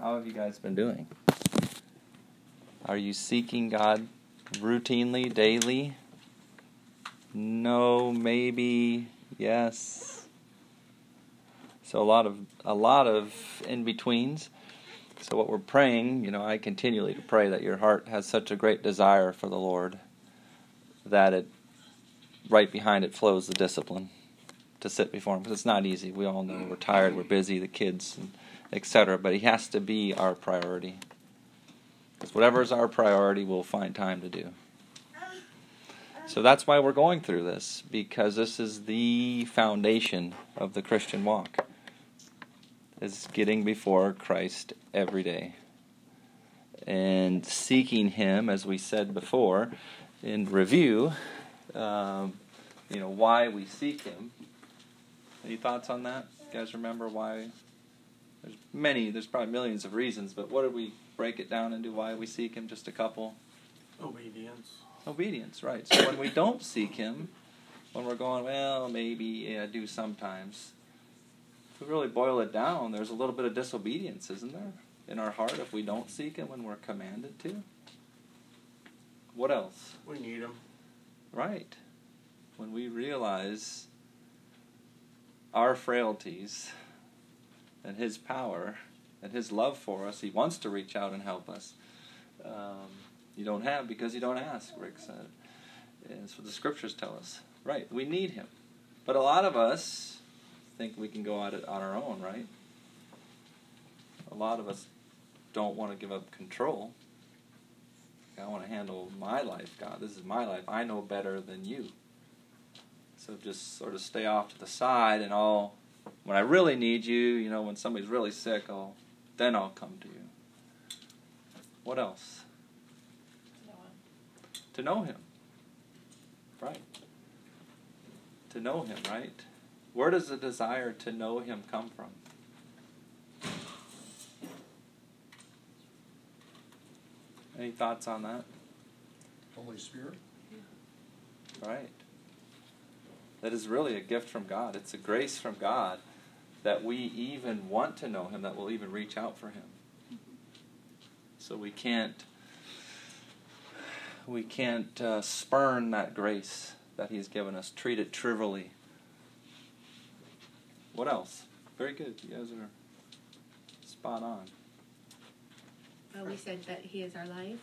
How have you guys been doing? Are you seeking God routinely, daily? No, maybe, yes. So a lot of a lot of in betweens. So what we're praying, you know, I continually to pray that your heart has such a great desire for the Lord that it right behind it flows the discipline to sit before him because it's not easy. We all know we're tired, we're busy, the kids, etc. But he has to be our priority. Because whatever is our priority, we'll find time to do. So that's why we're going through this because this is the foundation of the Christian walk. Is getting before Christ every day and seeking Him, as we said before in review. Um, you know why we seek Him. Any thoughts on that? You guys remember why? There's many. There's probably millions of reasons, but what did we break it down into? Why we seek Him? Just a couple. Obedience. Obedience, right. So when we don't seek Him, when we're going, well, maybe yeah, I do sometimes. If we really boil it down, there's a little bit of disobedience, isn't there, in our heart if we don't seek Him when we're commanded to? What else? We need Him. Right. When we realize our frailties and His power and His love for us, He wants to reach out and help us. Um, you don't have because you don't ask, Rick said. That's what the scriptures tell us. Right, we need him. But a lot of us think we can go at it on our own, right? A lot of us don't want to give up control. I want to handle my life, God. This is my life. I know better than you. So just sort of stay off to the side and I'll when I really need you, you know, when somebody's really sick, I'll then I'll come to you. What else? to know him. Right. To know him, right? Where does the desire to know him come from? Any thoughts on that? Holy Spirit. Right. That is really a gift from God. It's a grace from God that we even want to know him, that we'll even reach out for him. So we can't we can't uh, spurn that grace that He's given us, treat it trivially. What else? Very good. You guys are spot on. Well, we said that He is our life.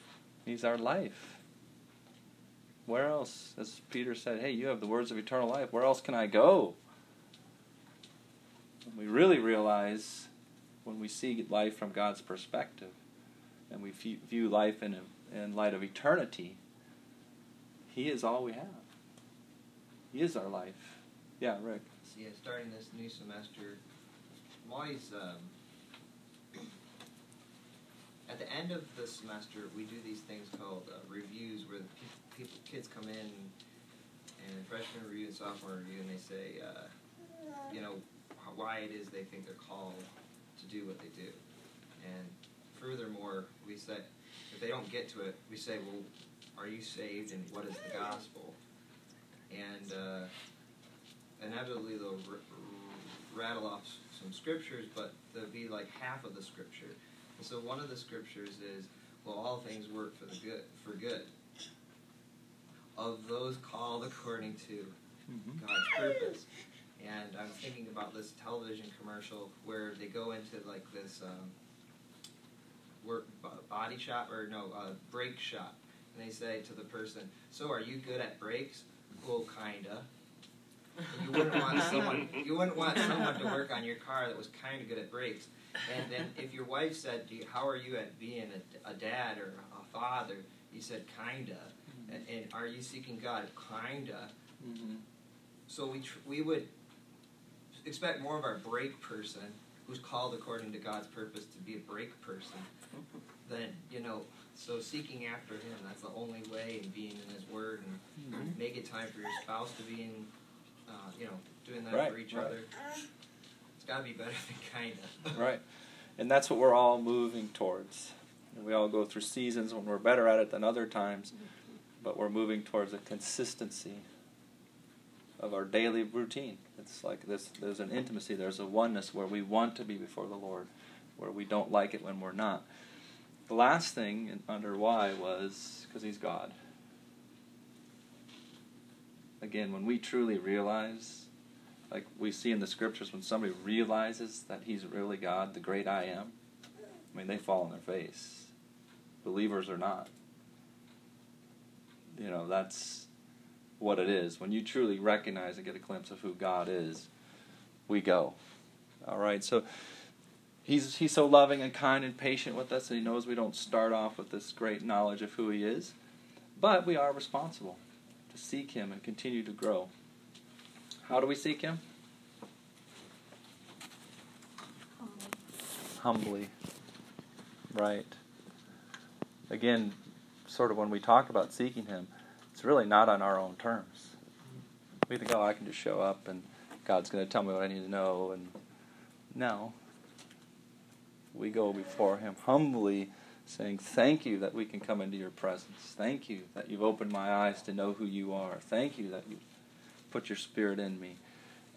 He's our life. Where else? As Peter said, hey, you have the words of eternal life. Where else can I go? We really realize when we see life from God's perspective and we view life in in light of eternity, He is all we have. He is our life. Yeah, Rick. So yeah, starting this new semester, I'm always um, at the end of the semester we do these things called uh, reviews, where the people, kids come in and freshman review and sophomore review, and they say, uh, you know, why it is they think they're called to do what they do, and furthermore, we say if they don't get to it, we say, well, are you saved and what is the gospel? And uh, inevitably they'll r- rattle off some scriptures, but there'll be like half of the scripture. And so one of the scriptures is, well, all things work for the good, for good of those called according to mm-hmm. God's purpose. And I'm thinking about this television commercial where they go into like this. Um, work body shop or no uh, brake shop, and they say to the person, "So are you good at brakes?" Well, kinda. You wouldn't want someone. You wouldn't want someone to work on your car that was kind of good at brakes. And then if your wife said, you, "How are you at being a, a, dad or a father?" You said, "Kinda." Mm-hmm. And, and, are you seeking God? Kinda. Mm-hmm. So we tr- we would expect more of our brake person who's called according to God's purpose to be a brake person, than you know. So seeking after Him, that's the only way, and being in His Word, and mm-hmm. making time for your spouse to be in, uh, you know, doing that right, for each right. other. It's got to be better than kinda. right, and that's what we're all moving towards. And we all go through seasons when we're better at it than other times, but we're moving towards a consistency of our daily routine. It's like this there's an intimacy, there's a oneness where we want to be before the Lord. where we don't like it when we're not. The last thing under why was because he's God. Again, when we truly realize, like we see in the scriptures, when somebody realizes that he's really God, the great I am, I mean, they fall on their face. Believers or not. You know, that's what it is. When you truly recognize and get a glimpse of who God is, we go. All right, so he's he's so loving and kind and patient with us and he knows we don't start off with this great knowledge of who he is, but we are responsible to seek him and continue to grow. How do we seek him? Humbly. Humbly. Right. Again, sort of when we talk about seeking him, it's really not on our own terms. We think, oh, I can just show up and God's going to tell me what I need to know. And no. We go before Him humbly, saying, Thank you that we can come into your presence. Thank you that you've opened my eyes to know who you are. Thank you that you've put your spirit in me.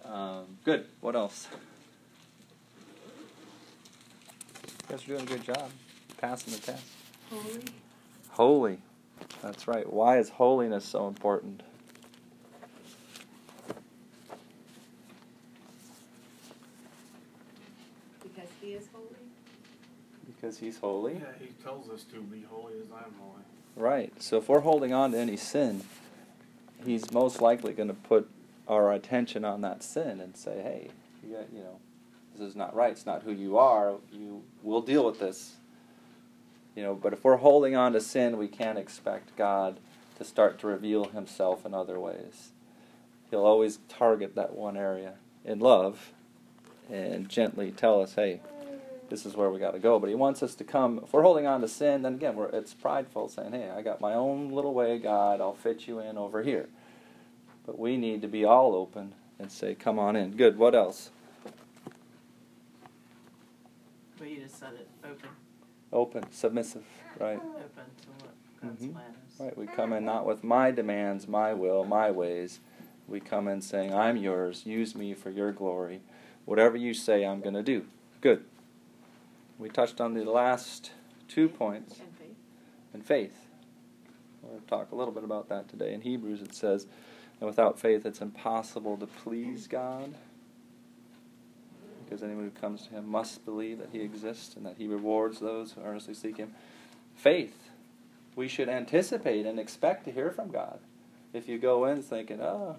Um, good. What else? You guys are doing a good job passing the test. Holy. Holy. That's right. Why is holiness so important? Because he is holy. Because he's holy. Yeah, he tells us to be holy as I am holy. Right. So if we're holding on to any sin, he's most likely going to put our attention on that sin and say, "Hey, you, got, you know, this is not right. It's not who you are. You will deal with this." You know, but if we're holding on to sin, we can't expect God to start to reveal himself in other ways. He'll always target that one area in love and gently tell us, "Hey, this is where we got to go. But he wants us to come. If we're holding on to sin, then again, we're, it's prideful, saying, "Hey, I got my own little way, God. I'll fit you in over here." But we need to be all open and say, "Come on in." Good. What else? Well, you just said it, open, Open, submissive. Right. open to what God's Mhm. plan is. Right. We come in not with my demands, my will, my ways. We come in saying, "I'm yours. Use me for your glory. Whatever you say, I'm going to do." Good. We touched on the last two points. And faith. and faith. We're going to talk a little bit about that today. In Hebrews, it says, and without faith, it's impossible to please God. Because anyone who comes to Him must believe that He exists and that He rewards those who earnestly seek Him. Faith. We should anticipate and expect to hear from God. If you go in thinking, oh,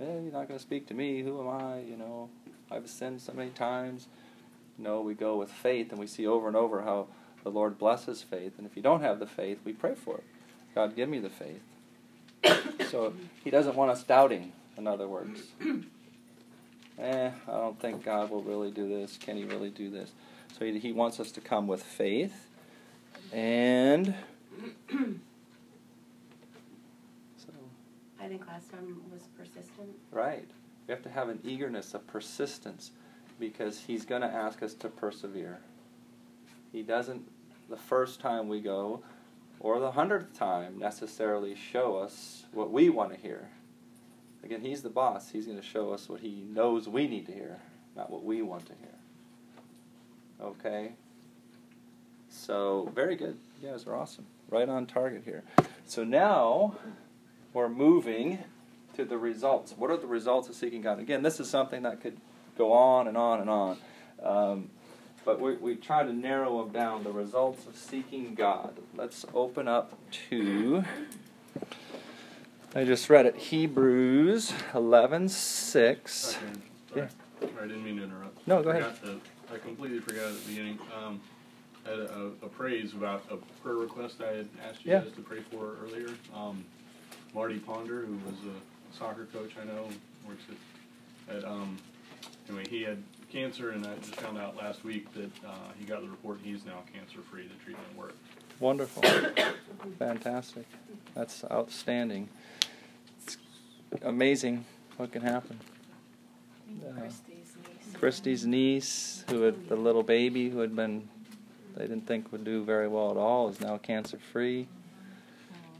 eh, you're not going to speak to me, who am I? You know, I've sinned so many times. No, we go with faith, and we see over and over how the Lord blesses faith. And if you don't have the faith, we pray for it. God, give me the faith. so He doesn't want us doubting, in other words. Eh, I don't think God will really do this. Can He really do this? So He, he wants us to come with faith. And. So, I think last time was persistent. right. We have to have an eagerness, a persistence, because He's going to ask us to persevere. He doesn't, the first time we go, or the hundredth time, necessarily show us what we want to hear. Again, He's the boss. He's going to show us what He knows we need to hear, not what we want to hear. Okay? So, very good. You guys are awesome. Right on target here. So now we're moving to the results. What are the results of seeking God? Again, this is something that could go on and on and on. Um, but we, we try to narrow them down the results of seeking God. Let's open up to. I just read it. Hebrews eleven six. Okay. Yeah. Sorry, I didn't mean to interrupt. No, go ahead. Forgot to- I completely forgot at the beginning. Um, I had a, a praise about a prayer request I had asked you Yeah. guys to pray for earlier. Um, Marty Ponder, who was a soccer coach I know, works at, at um, anyway, he had cancer, and I just found out last week that uh, he got the report he's now cancer free. The treatment worked. Wonderful. Fantastic. That's outstanding. Amazing what can happen. Uh, Christie's niece. Niece, who had the little baby who had been, they didn't think would do very well at all, is now cancer free.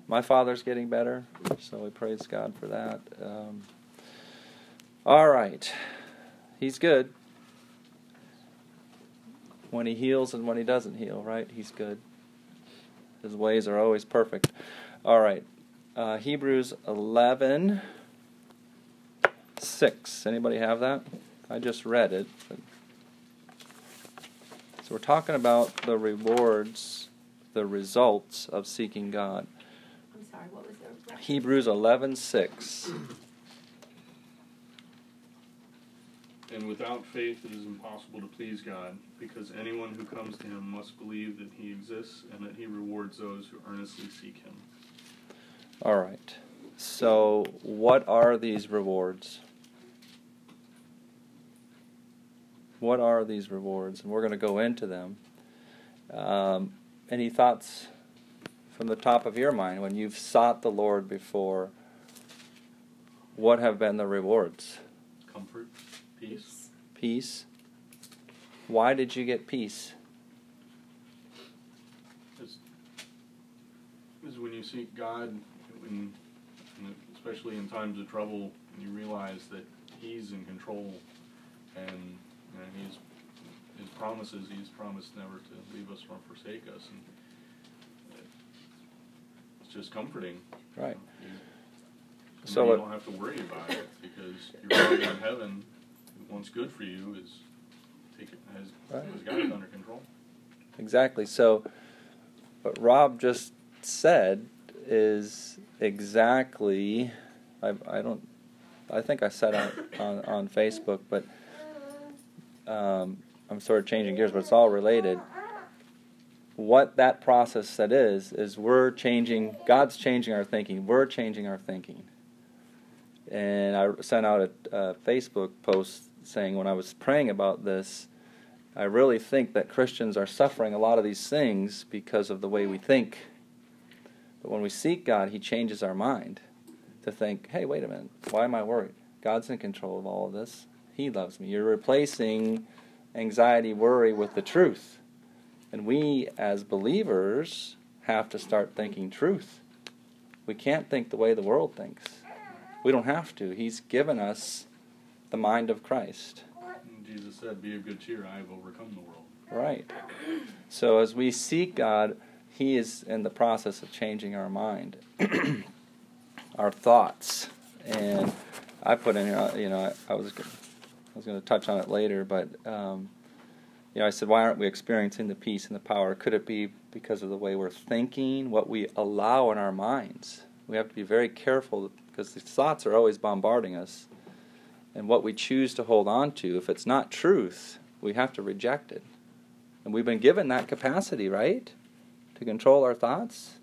My father's getting better, so we praise God for that. Um, all right. He's good. when He heals and when He doesn't heal, right? He's good. His ways are always perfect. All right. Uh, Hebrews 11, 6. Anybody have that? I just read it. But... So we're talking about the rewards, the results of seeking God. I'm sorry, what was the? Hebrews 11, 6. And without faith it is impossible to please God, because anyone who comes to him must believe that he exists and that he rewards those who earnestly seek him. All right. So, what are these rewards? What are these rewards? And we're going to go into them. Um, any thoughts from the top of your mind when you've sought the Lord before? What have been the rewards? Comfort, peace. Peace. Why did you get peace? Because when you seek God, when, especially in times of trouble, you realize that He's in control, and know, He's His promises. He's promised never to leave us nor forsake us, and it's just comforting. Right. You, So you it- don't have to worry about it because you're already in heaven. What's good for you is take it has, Right. has got it under control. Exactly. So, what Rob just said is exactly. I, I don't. I think I said on on, on Facebook, but um, I'm sort of changing gears, but it's all related. What that process that is is we're changing. God's changing our thinking. We're changing our thinking. And I sent out a, a Facebook post saying when I was praying about this, I really think that Christians are suffering a lot of these things because of the way we think. But when we seek God, He changes our mind to think, hey, wait a minute, why am I worried? God's in control of all of this. He loves me. You're replacing anxiety, worry with the truth. And we, as believers, have to start thinking truth. We can't think the way the world thinks. We don't have to. He's given us the mind of Christ. Jesus said, "Be of good cheer. I have overcome the world." Right. So as we seek God, He is in the process of changing our mind, our thoughts, and I put in here. You know, I, I was was going to touch on it later, but um, you know, I said, why aren't we experiencing the peace and the power? Could it be because of the way we're thinking, what we allow in our minds? We have to be very careful because the thoughts are always bombarding us, and what we choose to hold on to. If it's not truth, we have to reject it. And we've been given that capacity, right? To control our thoughts.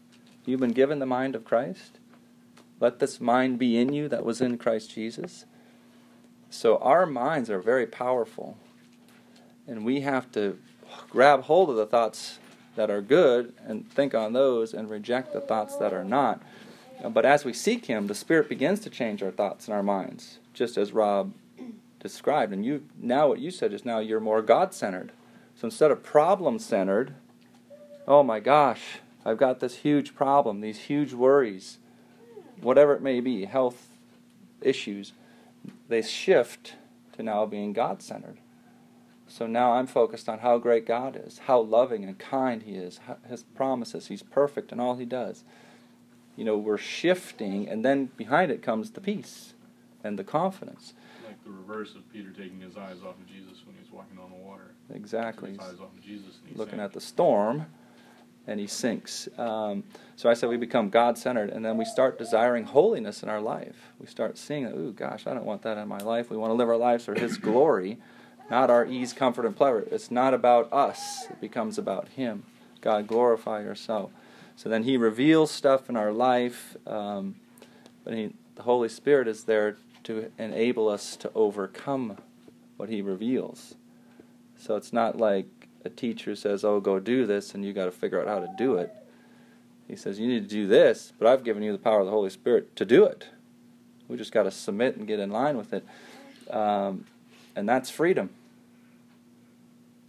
You've been given the mind of Christ. Let this mind be in you that was in Christ Jesus. So our minds are very powerful. And we have to grab hold of the thoughts that are good and think on those and reject the thoughts that are not. Uh, But as we seek Him, the Spirit begins to change our thoughts and our minds, just as Rob described. And you now, what you said just now, you're more God centered. So instead of problem centered, oh my gosh, I've got this huge problem, these huge worries, whatever it may be, health issues, they shift to now being God centered. So now I'm focused on how great God is, how loving and kind He is, His promises, He's perfect in all He does. You know, we're shifting, and then behind it comes the peace and the confidence. Like the reverse of Peter taking his eyes off of Jesus when he was walking on the water. Exactly. His eyes off of Jesus looking sank. at the storm and he sinks. Um, so I said we become God centered and then we start desiring holiness in our life. We start seeing that, ooh, gosh, I don't want that in my life. We want to live our lives for His glory, not our ease, comfort, and pleasure. It's not about us, it becomes about Him. God, glorify yourself. So then He reveals stuff in our life, um, but he, the Holy Spirit is there to enable us to overcome what He reveals. So it's not like a teacher says, "Oh, go do this," and you got to figure out how to do it. He says, "You need to do this, but I've given you the power of the Holy Spirit to do it. We just got to submit and get in line with it, um, and that's freedom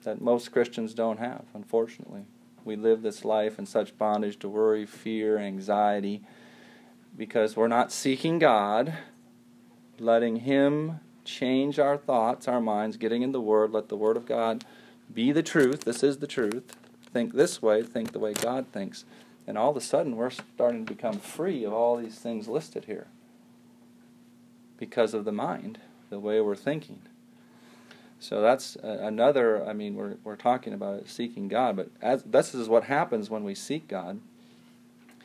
that most Christians don't have. Unfortunately, we live this life in such bondage to worry, fear, anxiety, because we're not seeking God, letting Him change our thoughts, our minds, getting in the Word, let the Word of God be the truth. This is the truth. Think this way. Think the way God thinks. And all of a sudden, we're starting to become free of all these things listed here because of the mind, the way we're thinking. So that's another. I mean, we're we're talking about seeking God, but as this is what happens when we seek God.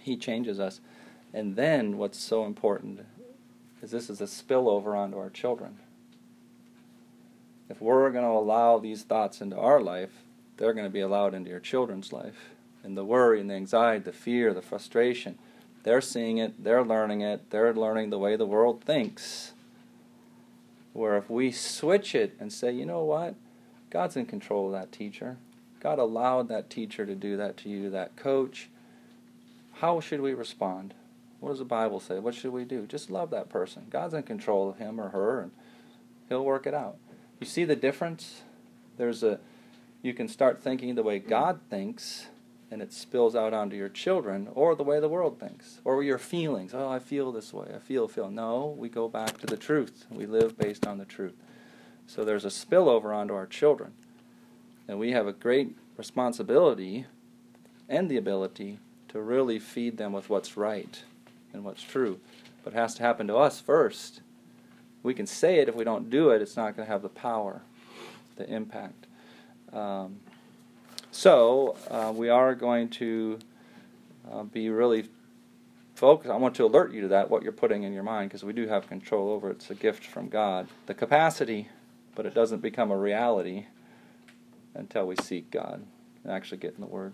He changes us, and then what's so important is this is a spillover onto our children. If we're going to allow these thoughts into our life, they're going to be allowed into your children's life, and the worry and the anxiety, the fear, the frustration. They're seeing it, they're learning it, they're learning the way the world thinks where if we switch it and say, you know what? God's in control of that teacher. God allowed that teacher to do that to you, that coach. How should we respond? What does the Bible say? What should we do? Just love that person. God's in control of him or her and he'll work it out. You see the difference? There's a you can start thinking the way God thinks and it spills out onto your children or the way the world thinks or your feelings. Oh i feel this way. I feel feel. No we go back to the truth. We live based on the truth. So there's a spillover onto our children. And we have a great responsibility and the ability to really feed them with what's right and what's true. But it has to happen to us first we can say it if we don't do it it's not going to have the power the impact um, so uh, we are going to uh, be really focused. I want to alert you to that, what you're putting in your mind, because we do have control over it. It's a gift from God. The capacity, but it doesn't become a reality until we seek God and actually get in the Word.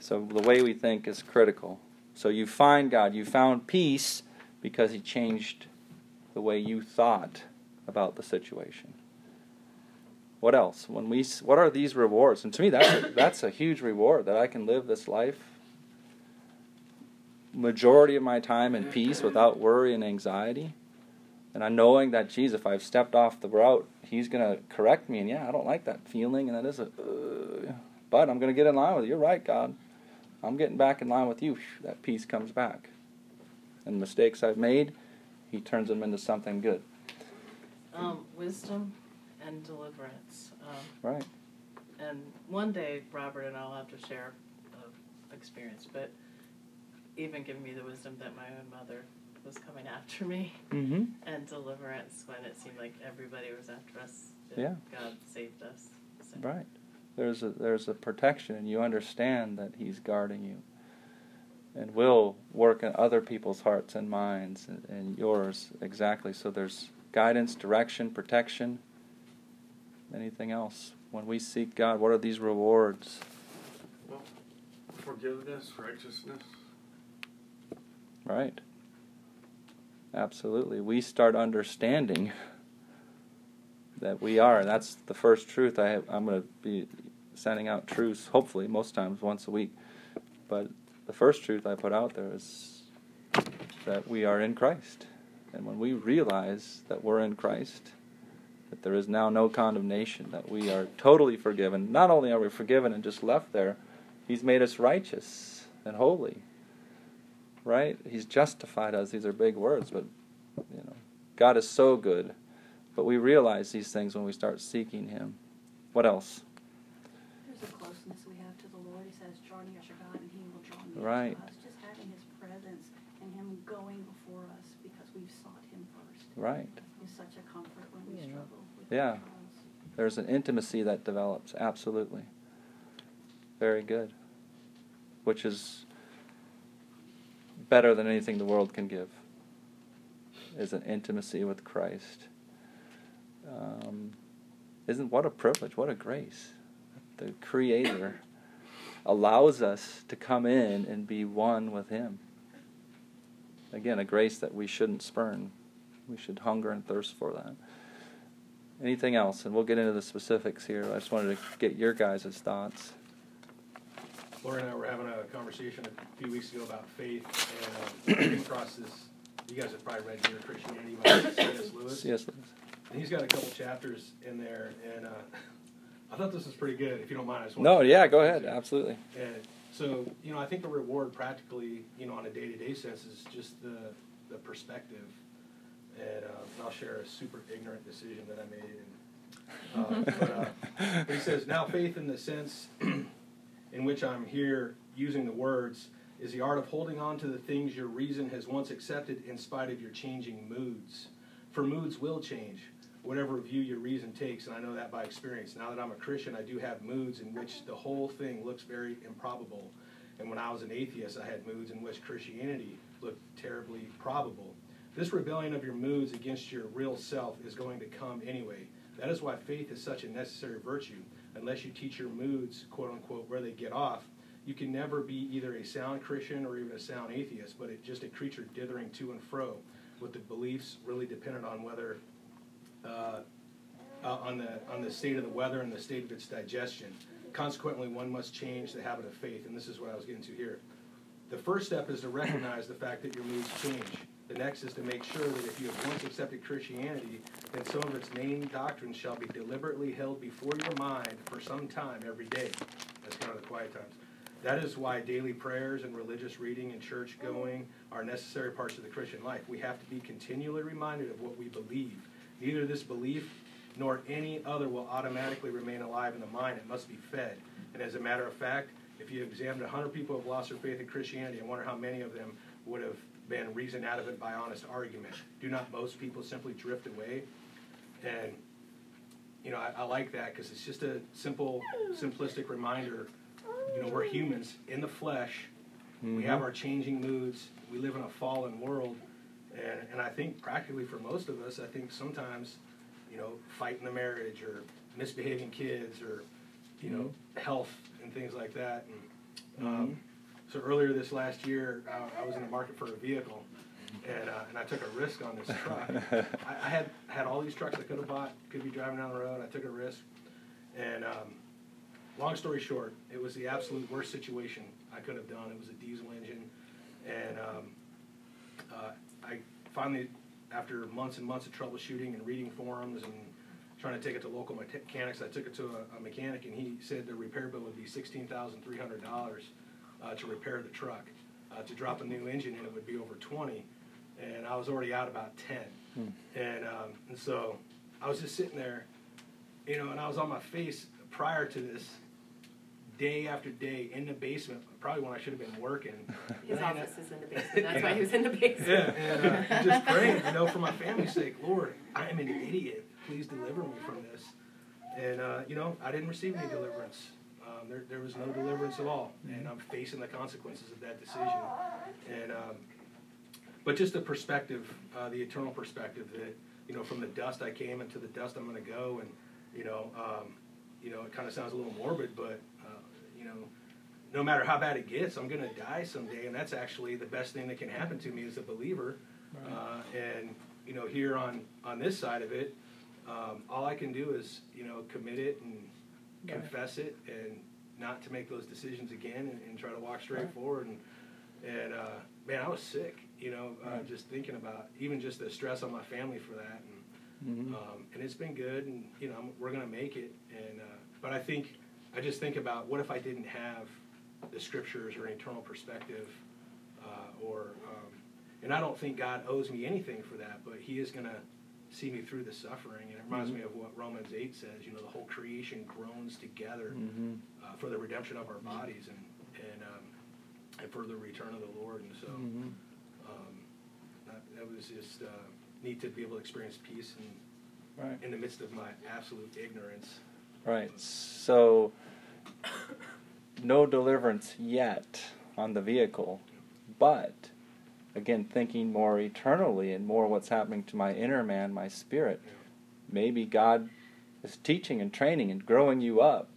So the way we think is critical. So you find God, you found peace because He changed the way you thought about the situation. What else? When we, what are these rewards? And to me, that's a, that's a huge reward that I can live this life majority of my time in peace without worry and anxiety. And I'm knowing that, geez, if I've stepped off the route, He's going to correct me. And yeah, I don't like that feeling, and that is a, uh, but I'm going to get in line with you. You're right, God. I'm getting back in line with you. That peace comes back. And mistakes I've made, He turns them into something good. Um, wisdom and deliverance. Um, right. And one day, Robert and I'll have to share a experience, but even giving me the wisdom that my own mother was coming after me, mm-hmm. and deliverance when it seemed like everybody was after us. Yeah. God saved us. So. Right. There's a there's a protection, and you understand that He's guarding you, and will work in other people's hearts and minds, and, and yours exactly. So there's guidance, direction, protection, anything else? When we seek God, what are these rewards? Well, forgiveness, righteousness. Right. Absolutely. We start understanding that we are. That's the first truth. I have, I'm going to be sending out truths, hopefully, most times once a week. But the first truth I put out there is that we are in Christ. And when we realize that we're in Christ, that there is now no condemnation, that we are totally forgiven. Not only are we forgiven and just left there, He's made us righteous and holy. Right? He's justified us. These are big words, but you know, God is so good. But we realize these things when we start seeking Him. What else? There's a closeness we have to the Lord. He says, "Draw near to God, and He will draw near right. to us." Just having His presence and Him going before us because we've sought Him first. Right. Is such a comfort when we Yeah. struggle with Yeah. trials. There's an intimacy that develops. Absolutely. Very good. Which is better than anything the world can give. Is an intimacy with Christ. Um, isn't what a privilege? What a grace! The Creator allows us to come in and be one with Him. Again, a grace that we shouldn't spurn. We should hunger and thirst for that. Anything else? And we'll get into the specifics here. I just wanted to get your guys' thoughts. Laura and I were having a conversation a few weeks ago about faith, and um, came across this. You guys have probably read Mere Christianity by C.S. Lewis. C.S. Lewis. And he's got a couple chapters in there, and uh, I thought this was pretty good. If you don't mind, I just want No, yeah, go ahead. Absolutely. And so, you know, I think the reward practically, you know, on a day-to-day sense is just the the perspective. And uh, I'll share a super ignorant decision that I made. And Uh, but, uh, but he says, now faith in the sense in which I'm here using the words is the art of holding on to the things your reason has once accepted in spite of your changing moods. For moods will change, whatever view your reason takes, and I know that by experience. Now that I'm a Christian, I do have moods in which the whole thing looks very improbable. And when I was an atheist, I had moods in which Christianity looked terribly probable. This rebellion of your moods against your real self is going to come anyway. That is why faith is such a necessary virtue. Unless you teach your moods, quote unquote, where they get off, you can never be either a sound Christian or even a sound atheist, but it, just a creature dithering to and fro, with the beliefs really dependent on whether, uh, uh, on the on the state of the weather and the state of its digestion. Consequently, one must change the habit of faith, and this is what I was getting to here. The first step is to recognize the fact that your moods change. The next is to make sure that if you have once accepted Christianity, then some of its main doctrines shall be deliberately held before your mind for some time every day. That's kind of the quiet times. That is why daily prayers and religious reading and church going are necessary parts of the Christian life. We have to be continually reminded of what we believe. Neither this belief nor any other will automatically remain alive in the mind. It must be fed. And as a matter of fact, if you examined 100 people who have lost their faith in Christianity, I wonder how many of them would have been reasoned out of it by honest argument. Do not most people simply drift away? And, you know, I, I like that because it's just a simple, simplistic reminder. You know, we're humans in the flesh. Mm-hmm. We have our changing moods. We live in a fallen world. And, and I think practically for most of us, I think sometimes, you know, fighting the marriage or misbehaving kids or, you know, mm-hmm. health and things like that. And, um, mm-hmm so earlier this last year, uh, I was in the market for a vehicle, and uh, and I took a risk on this truck. I, I, had had all these trucks I could have bought, could be driving down the road. I took a risk, and um, long story short, it was the absolute worst situation I could have done. It was a diesel engine, and um, uh, I finally, after months and months of troubleshooting and reading forums and trying to take it to local mechanics, I took it to a, a mechanic, and he said the repair bill would be sixteen thousand three hundred dollars uh, to repair the truck. Uh, to drop a new engine in, it would be over 20, and I was already out about 10. Hmm. And, um, and so I was just sitting there, you know, and I was on my face prior to this, day after day in the basement, probably when I should have been working. His office is in the basement. That's why he was in the basement. Yeah, and uh, just praying, you know, for my family's sake. Lord, I am an idiot. Please deliver me from this. And, uh, you know, I didn't receive any deliverance. Um, there, there was no deliverance at all, and I'm facing the consequences of that decision. And um, but just the perspective, uh, the eternal perspective that you know, from the dust I came, and to the dust I'm going to go, and you know, um, you know, it kind of sounds a little morbid, but you know, no matter how bad it gets, I'm going to die someday, and that's actually the best thing that can happen to me as a believer. Right. Uh, and you know, here on on this side of it, um, all I can do is you know commit it and right. confess it and not to make those decisions again and, and try to walk straight right. forward. And, and uh, man, I was sick, you know, uh, just thinking about even just the stress on my family for that. And, mm-hmm. um, and it's been good, and you know, we're gonna make it. And uh, but I think I just think about what if I didn't have the scriptures or an eternal perspective, uh, or um, and I don't think God owes me anything for that, but He is gonna see me through the suffering. And it reminds mm-hmm. me of what Romans 8 says, you know, the whole creation groans together mm-hmm. uh, for the redemption of our bodies and, and, um, and for the return of the Lord. And so mm-hmm. um, that, that, was just uh, neat to be able to experience peace in, right. in the midst of my absolute ignorance. Right. So, no deliverance yet on the vehicle, but again thinking more eternally and more what's happening to my inner man, my spirit. Maybe God is teaching and training and growing you up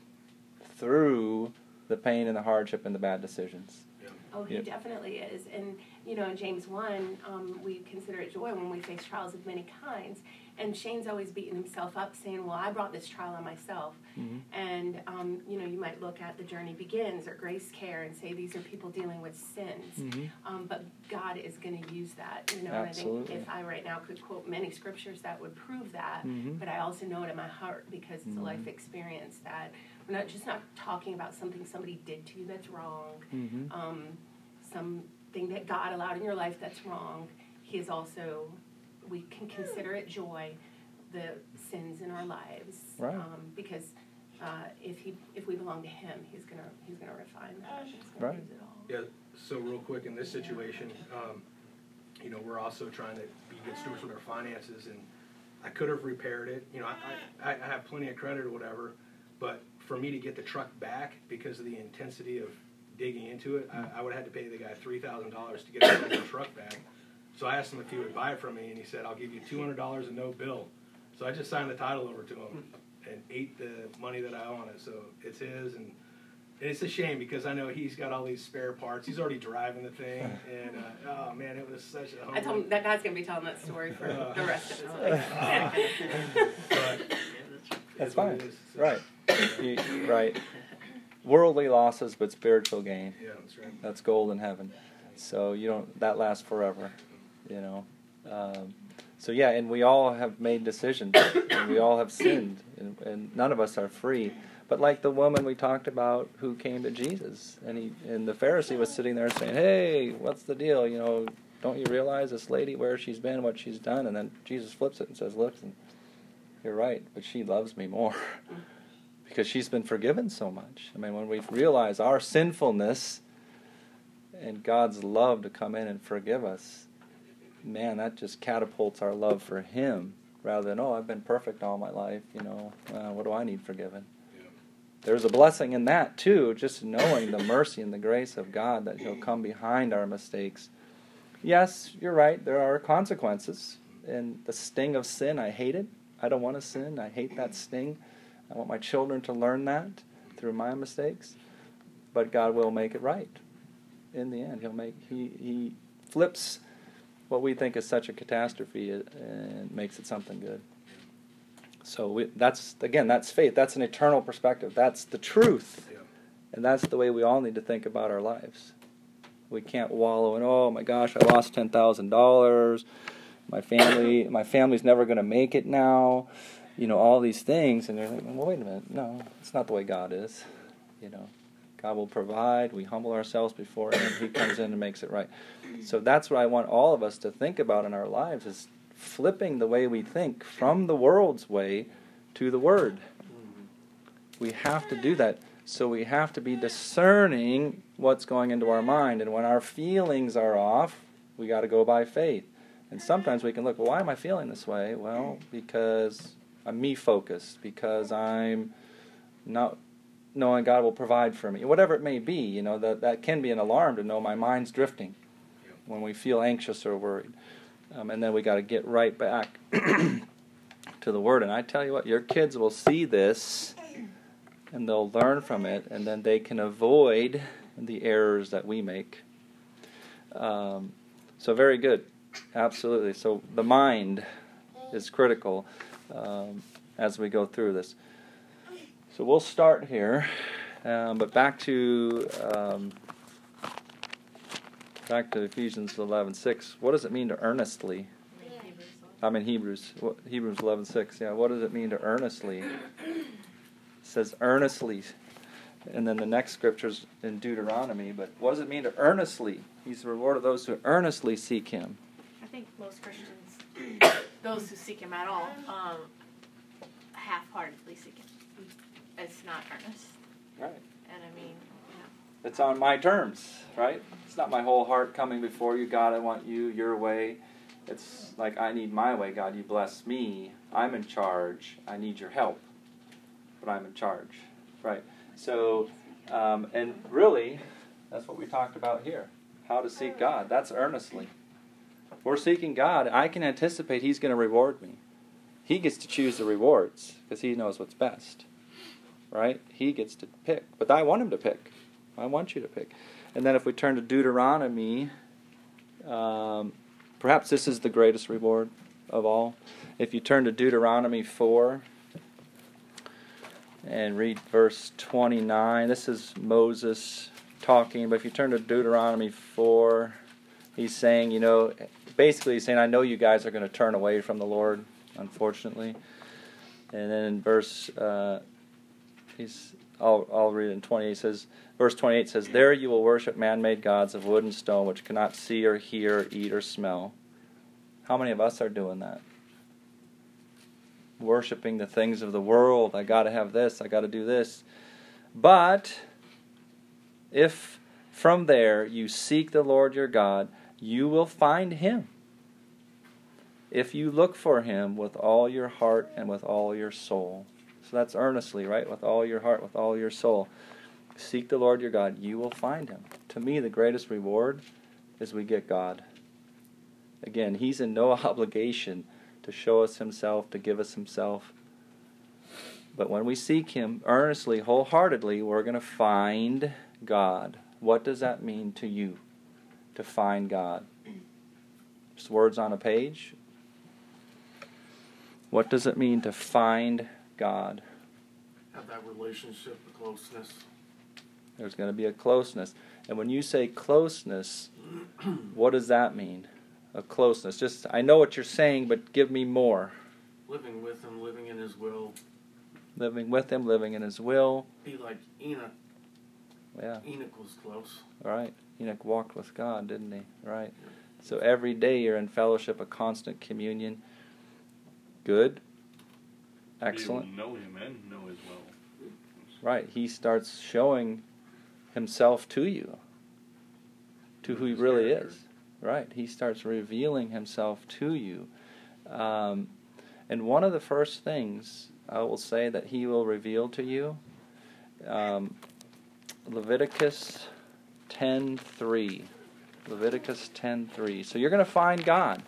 through the pain and the hardship and the bad decisions. Oh, he definitely is. And, you know, in James 1, um, we consider it joy when we face trials of many kinds. And Shane's always beating himself up, saying, "Well, I brought this trial on myself." Mm-hmm. And um, you know, you might look at the journey begins or grace care and say these are people dealing with sins. Mm-hmm. Um, but God is going to use that. You know, Absolutely. and I think if I right now could quote many scriptures that would prove that, mm-hmm. but I also know it in my heart because it's a life mm-hmm. experience that we're not just not talking about something somebody did to you that's wrong, mm-hmm. um, something that God allowed in your life that's wrong. He is also we can consider it joy the sins in our lives. Right. Um, because uh, if he if we belong to Him, He's gonna He's gonna refine that. He's gonna Right. use it all. Yeah, so real quick, in this situation, um, you know, we're also trying to be good stewards with our finances, and I could have repaired it, you know, I, I, I have plenty of credit or whatever, but for me to get the truck back because of the intensity of digging into it, I, I would have had to pay the guy three thousand dollars to get the truck back. So I asked him if he would buy it from me, and he said, I'll give you two hundred dollars and no bill. So I just signed the title over to him and ate the money that I owe on it, so it's his, and and it's a shame because I know he's got all these spare parts. He's already driving the thing, and uh, oh man, it was such a. I told him that guy's gonna be telling that story for Uh, the rest of his life. But That's it's fine. it is, so- Right. You- right. Worldly losses, but spiritual gain. Yeah, that's right. That's gold in heaven. So you don't. That lasts forever. You know. Um, so yeah, and we all have made decisions, and we all have sinned, and, and none of us are free. But like the woman we talked about who came to Jesus, and he and the Pharisee was sitting there saying, "Hey, what's the deal? You know, don't you realize this lady where she's been, what she's done?" And then Jesus flips it and says, "Listen, you're right, but she loves me more." because she's been forgiven so much. I mean, when we realize our sinfulness and God's love to come in and forgive us, man, that just catapults our love for Him rather than, oh, I've been perfect all my life, you know, uh, what do I need forgiven? Yeah. There's a blessing in that too, just knowing the mercy and the grace of God that He'll come behind our mistakes. Yes, you're right, there are consequences. And the sting of sin, I hate it. I don't want to sin. I hate that sting. I want my children to learn that through my mistakes. But God will make it right. In the end, He'll make He He flips what we think is such a catastrophe and makes it something good. So we, that's again, that's faith. That's an eternal perspective. That's the truth, Yeah. and that's the way we all need to think about our lives. We can't wallow in, oh my gosh, I lost ten thousand dollars. My family, my family's never going to make it now. You know all these things, and you're like, well, wait a minute, no, it's not the way God is. You know, God will provide. We humble ourselves before Him. He comes in and makes it right. So that's what I want all of us to think about in our lives: is flipping the way we think from the world's way to the Word. We have to do that. So we have to be discerning what's going into our mind. And when our feelings are off, we got to go by faith. And sometimes we can look, well, why am I feeling this way? Well, because I'm me focused, because I'm not knowing God will provide for me. Whatever it may be, you know, that, that can be an alarm to know my mind's drifting when we feel anxious or worried. Um, and then we got to get right back to the Word. And I tell you what, your kids will see this and they'll learn from it, and then they can avoid the errors that we make. Um, so, very good. Absolutely. So, the mind is critical um, as we go through this. So, we'll start here, um, but back to. Um, back to Ephesians 11:6. What does it mean to earnestly? I'm in Hebrews. What- Hebrews 11:6. Yeah. What does it mean to earnestly? It says earnestly, and then the next scripture's in Deuteronomy. But what does it mean to earnestly? He's the reward of those who earnestly seek Him. I think most Christians, those who seek Him at all, um, half-heartedly seek Him. It's not earnest, Right. and I mean, It's on my terms, right? It's not my whole heart coming before you, God. I want you your way. It's like I need my way, God. You bless me. I'm in charge. I need your help, but I'm in charge, right? So, um, and really, that's what we talked about here. How to seek God. That's earnestly. We're seeking God. I can anticipate He's going to reward me. He gets to choose the rewards because He knows what's best, right? He gets to pick, but I want Him to pick. I want you to pick. And then if we turn to Deuteronomy, um, perhaps this is the greatest reward of all. If you turn to Deuteronomy 4 and read verse 29, this is Moses talking, but if you turn to Deuteronomy 4, he's saying, you know, basically he's saying, I know you guys are going to turn away from the Lord, unfortunately. And then in verse, uh, he's, I'll, I'll read in 28. He says, verse 28 says, There you will worship man made gods of wood and stone, which cannot see or hear, eat or smell. How many of us are doing that? worshiping the things of the world. I got to have this, I got to do this. But if from there you seek the Lord your God, you will find him. If you look for him with all your heart and with all your soul. So that's earnestly, right? With all your heart, with all your soul. Seek the Lord your God, you will find him. To me, the greatest reward is we get God. Again, he's in no obligation to show us himself, to give us himself. But when we seek him earnestly, wholeheartedly, we're going to find God. What does that mean to you to find God? Just words on a page? What does it mean to find God? Have that relationship, the closeness. There's going to be a closeness. And when you say closeness, what does that mean? A closeness. Just, I know what you're saying, but give me more. Living with him, living in his will. Living with him, living in his will. Be like Enoch. Yeah. Enoch was close. Right. Enoch walked with God, didn't he? Right. So every day you're in fellowship, a constant communion. Good. Excellent. Be able to know him and know his will. Right. He starts showing himself to you, to who he really character. is. Right. He starts revealing himself to you. Um, and one of the first things I will say that he will reveal to you, um, Leviticus 10:3. Leviticus 10:3. So you're going to find God.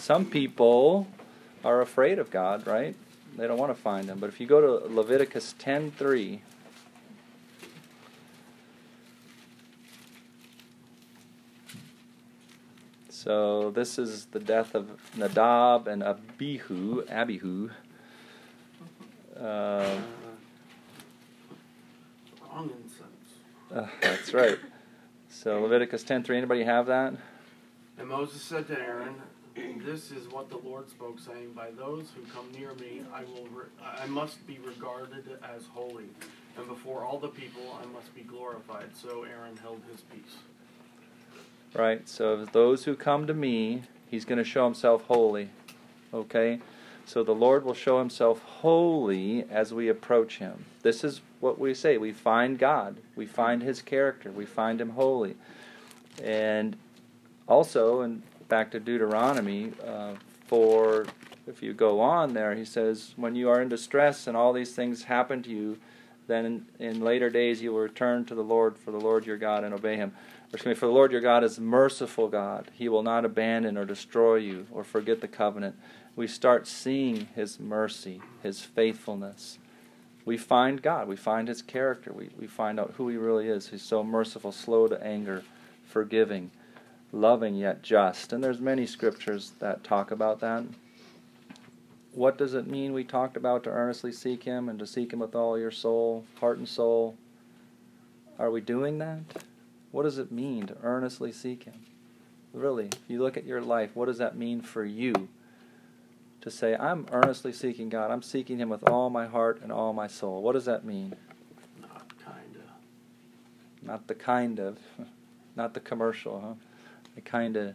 Some people are afraid of God, right? They don't want to find them. But if you go to Leviticus 10:3, So this is the death of Nadab and Abihu. Abihu. Uh, Wrong incense. uh, that's right. So Leviticus 10:3. Anybody have that? And Moses said to Aaron, This is what the Lord spoke, saying, By those who come near me, I will, re- I must be regarded as holy, and before all the people, I must be glorified. So Aaron held his peace. Right. So those who come to me, he's going to show himself holy. Okay? So the Lord will show himself holy as we approach him. This is what we say. We find God. We find his character. We find him holy. And also, and back to Deuteronomy, uh, for if you go on there, he says, when you are in distress and all these things happen to you, then in, in later days you will return to the Lord for the Lord your God and obey him. Or excuse me, for the Lord your God is merciful God. He will not abandon or destroy you or forget the covenant. We start seeing his mercy, his faithfulness. We find God. We find his character. We, we find out who he really is. He's so merciful, slow to anger, forgiving, loving yet just. And there's many scriptures that talk about that. What does it mean we talked about to earnestly seek him and to seek him with all your soul, heart and soul? Are we doing that? What does it mean to earnestly seek him? Really, if you look at your life, what does that mean for you? To say, I'm earnestly seeking God. I'm seeking him with all my heart and all my soul. What does that mean? Not kinda. Not the kind of, not the commercial, huh? The kind of.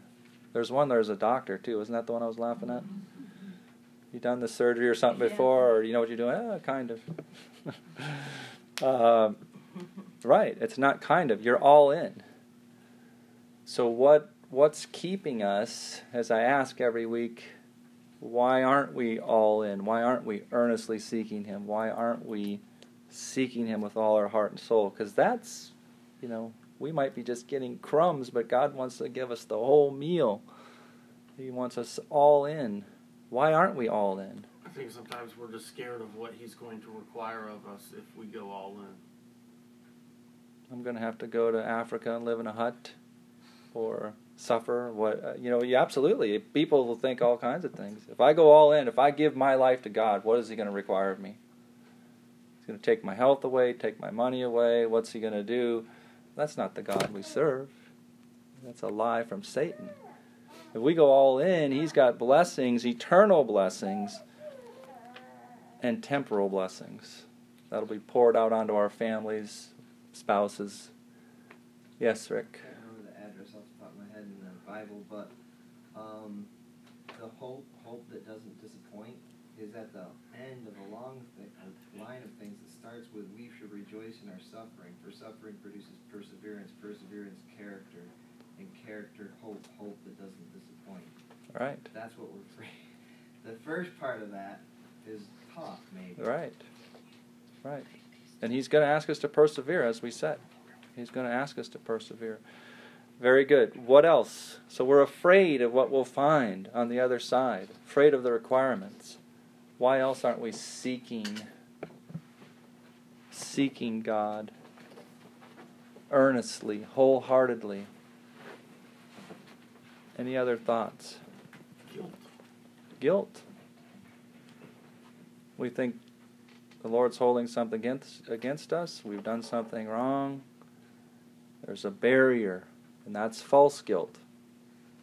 There's one. There's a doctor too. Isn't that the one I was laughing at? You done the surgery or something Yeah. before, or you know what you're doing? Ah, kind of. um, right. It's not kind of. You're all in. So what? What's keeping us? As I ask every week, why aren't we all in? Why aren't we earnestly seeking Him? Why aren't we seeking Him with all our heart and soul? Because that's, you know, we might be just getting crumbs, but God wants to give us the whole meal. He wants us all in. Why aren't we all in? I think sometimes we're just scared of what he's going to require of us if we go all in. I'm going to have to go to Africa and live in a hut or suffer what uh, you know yeah absolutely people will think all kinds of things if i go all in if i give my life to god what is he going to require of me he's going to take my health away take my money away what's he going to do that's not the god we serve. That's a lie from satan. If we go all in he's got blessings eternal blessings and temporal blessings. That'll be poured out onto our families spouses. Yes rick. I don't remember the address off the top of my head in the Bible, but um, the hope hope that doesn't disappoint is at the end of a long th- line of things starts with we should rejoice in our suffering, for suffering produces perseverance, perseverance character, and character hope, hope that doesn't disappoint. Right. That's what we're free. The first part of that is tough, maybe. Right. Right. And he's going to ask us to persevere, as we said. He's going to ask us to persevere. Very good. What else? So we're afraid of what we'll find on the other side, afraid of the requirements. Why else aren't we seeking seeking God earnestly, wholeheartedly? Any other thoughts? Guilt. Guilt. We think the Lord's holding something against, against us, we've done something wrong. There's a barrier, and that's false guilt.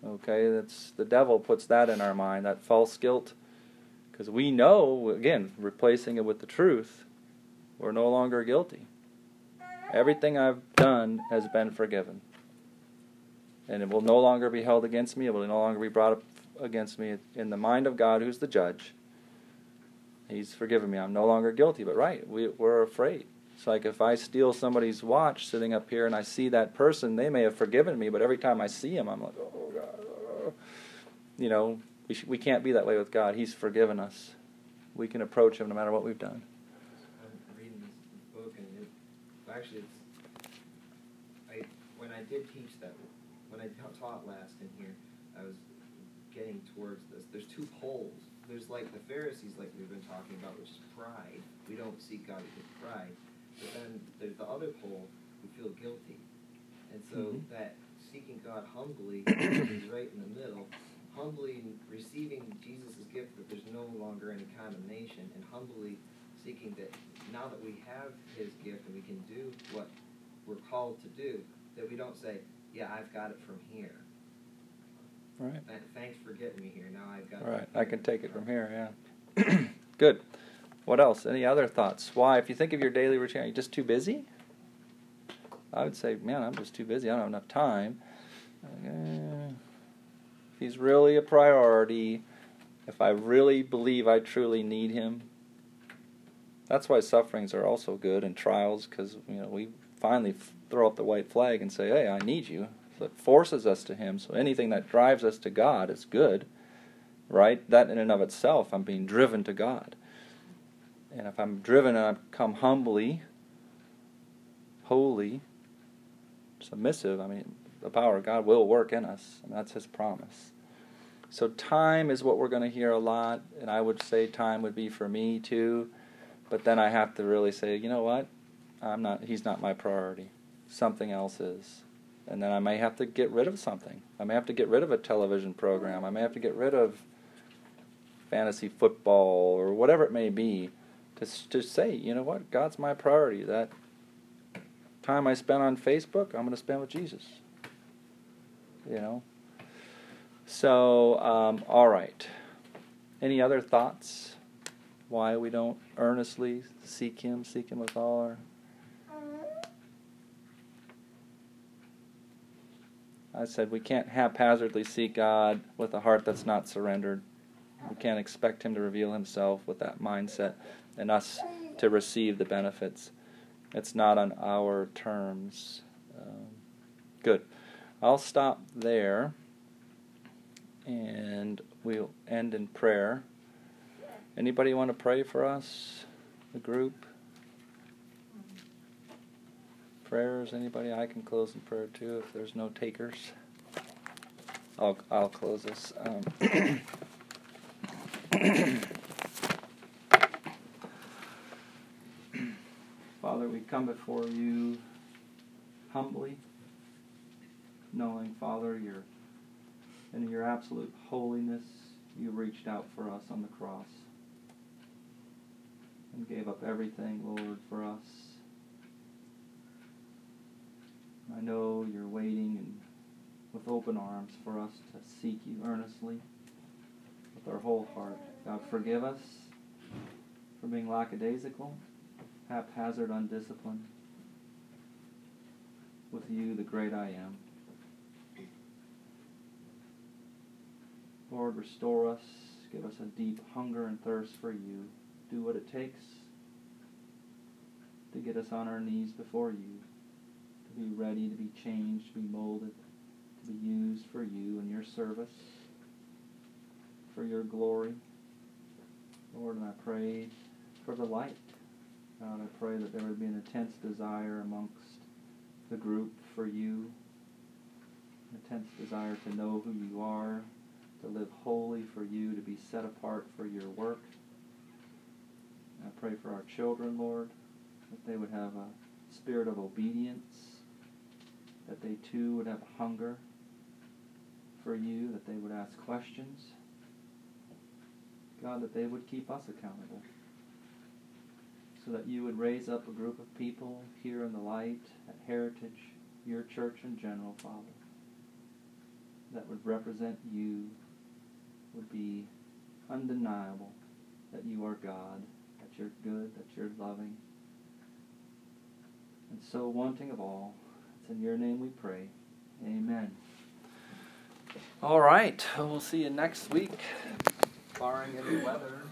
Okay, that's the devil puts that in our mind, that false guilt, because we know again, replacing it with the truth, we're no longer guilty. Everything I've done has been forgiven. And it will no longer be held against me, it will no longer be brought up against me in the mind of God, who's the judge. He's forgiven me. I'm no longer guilty. But right, we, we're afraid. It's like if I steal somebody's watch sitting up here and I see that person, they may have forgiven me, but every time I see him, I'm like, oh God. Oh. You know, we, sh- we can't be that way with God. He's forgiven us. We can approach him no matter what we've done. I'm reading this book, and it actually it's I when I did teach that when I taught last in here, I was getting towards this. There's two poles. There's like the Pharisees, like we've been talking about, which is pride. We don't seek God with pride. But then there's the other pole we feel guilty, and so Mhm. that seeking God humbly is right in the middle. Humbly receiving Jesus' gift that there's no longer any condemnation, and humbly seeking that now that we have His gift and we can do what we're called to do, that we don't say, "Yeah, I've got it from here." Right. Th- Thanks for getting me here. Now I've got. All right. I can take it from here, yeah. Good. What else? Any other thoughts? Why? If you think of your daily routine, are you just too busy? I would say, man, I'm just too busy. I don't have enough time. Uh, he's really a priority, if I really believe I truly need him, that's why sufferings are also good and trials, because you know we finally throw up the white flag and say, "Hey, I need you." So it forces us to Him. So anything that drives us to God is good, right? That in and of itself, I'm being driven to God. And if I'm driven and I come humbly, holy, submissive, I mean, the power of God will work in us, and that's His promise. So time is what we're going to hear a lot, and I would say time would be for me too. But then I have to really say, you know what? I'm not. He's not my priority. Something else is, and then I may have to get rid of something. I may have to get rid of a television program. I may have to get rid of fantasy football or whatever it may be, to to say, you know what? God's my priority. That time I spent on Facebook, I'm going to spend with Jesus. You know. So, um, all right. Any other thoughts? Why we don't earnestly seek Him, seek Him with all our. I said we can't haphazardly seek God with a heart that's not surrendered. We can't expect Him to reveal Himself with that mindset and us to receive the benefits. It's not on our terms. Um, good. I'll stop there and we'll end in prayer. Anybody want to pray for us? The group? Prayers? Anybody? I can close in prayer too if there's no takers. I'll I'll close this. Um, Father, we come before you humbly, knowing, Father, your in your absolute holiness, you reached out for us on the cross and gave up everything, Lord, for us. I know you're waiting and with open arms for us to seek you earnestly with our whole heart. God, forgive us for being lackadaisical, haphazard, undisciplined. With you, the great I am. Lord, restore us, Give us a deep hunger and thirst for you. Do what it takes to get us on our knees before you, to be ready to be changed, to be molded, to be used for you and your service, for your glory. Lord, and I pray for the light. God, I pray that there would be an intense desire amongst the group for you, an intense desire to know who you are, to live holy for you, to be set apart for your work. I pray for our children, Lord, that they would have a spirit of obedience, that they too would have hunger for you, that they would ask questions. God, that they would keep us accountable. So that you would raise up a group of people here in the light, at Heritage, your church in general, Father, that would represent you, would be undeniable that you are God, you're good, that you're loving, and so wanting of all. It's in your name we pray. Amen. All right. We'll see you next week, barring any weather.